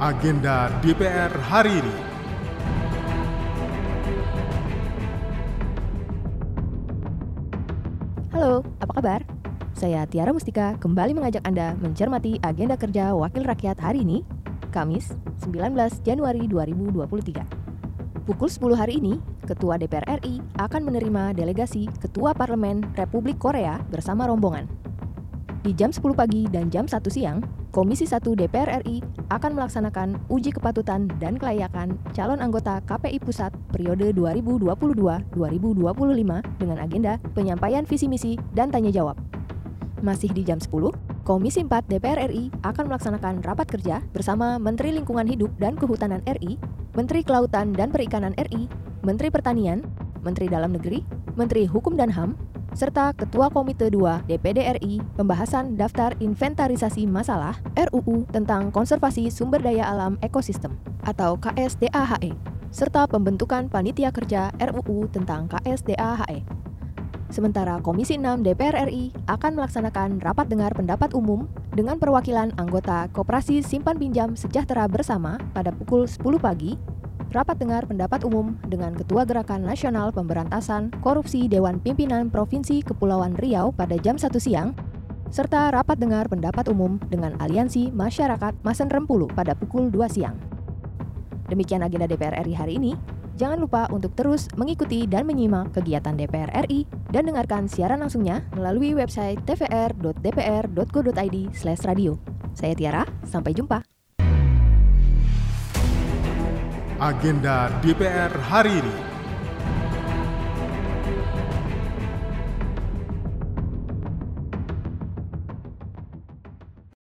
agenda DPR hari ini. Halo, apa kabar? Saya Tiara Mustika kembali mengajak Anda mencermati agenda kerja Wakil Rakyat hari ini, Kamis, 19 Januari 2023. Pukul 10 hari ini, Ketua DPR RI akan menerima delegasi Ketua Parlemen Republik Korea bersama rombongan. Di jam 10 pagi dan jam 1 siang, Komisi 1 DPR RI akan melaksanakan uji kepatutan dan kelayakan calon anggota KPI Pusat periode 2022-2025 dengan agenda penyampaian visi misi dan tanya jawab. Masih di jam 10, Komisi 4 DPR RI akan melaksanakan rapat kerja bersama Menteri Lingkungan Hidup dan Kehutanan RI, Menteri Kelautan dan Perikanan RI, Menteri Pertanian, Menteri Dalam Negeri, Menteri Hukum dan HAM, serta Ketua Komite 2 DPD RI pembahasan Daftar Inventarisasi Masalah RUU tentang Konservasi Sumber Daya Alam Ekosistem atau KSDAHE serta pembentukan panitia kerja RUU tentang KSDAHE. Sementara Komisi 6 DPR RI akan melaksanakan rapat dengar pendapat umum dengan perwakilan anggota Koperasi Simpan Pinjam Sejahtera Bersama pada pukul 10 pagi rapat dengar pendapat umum dengan Ketua Gerakan Nasional Pemberantasan Korupsi Dewan Pimpinan Provinsi Kepulauan Riau pada jam 1 siang, serta rapat dengar pendapat umum dengan Aliansi Masyarakat Masen Rempulu pada pukul 2 siang. Demikian agenda DPR RI hari ini. Jangan lupa untuk terus mengikuti dan menyimak kegiatan DPR RI dan dengarkan siaran langsungnya melalui website tvr.dpr.go.id/radio. Saya Tiara, sampai jumpa. Agenda DPR hari ini.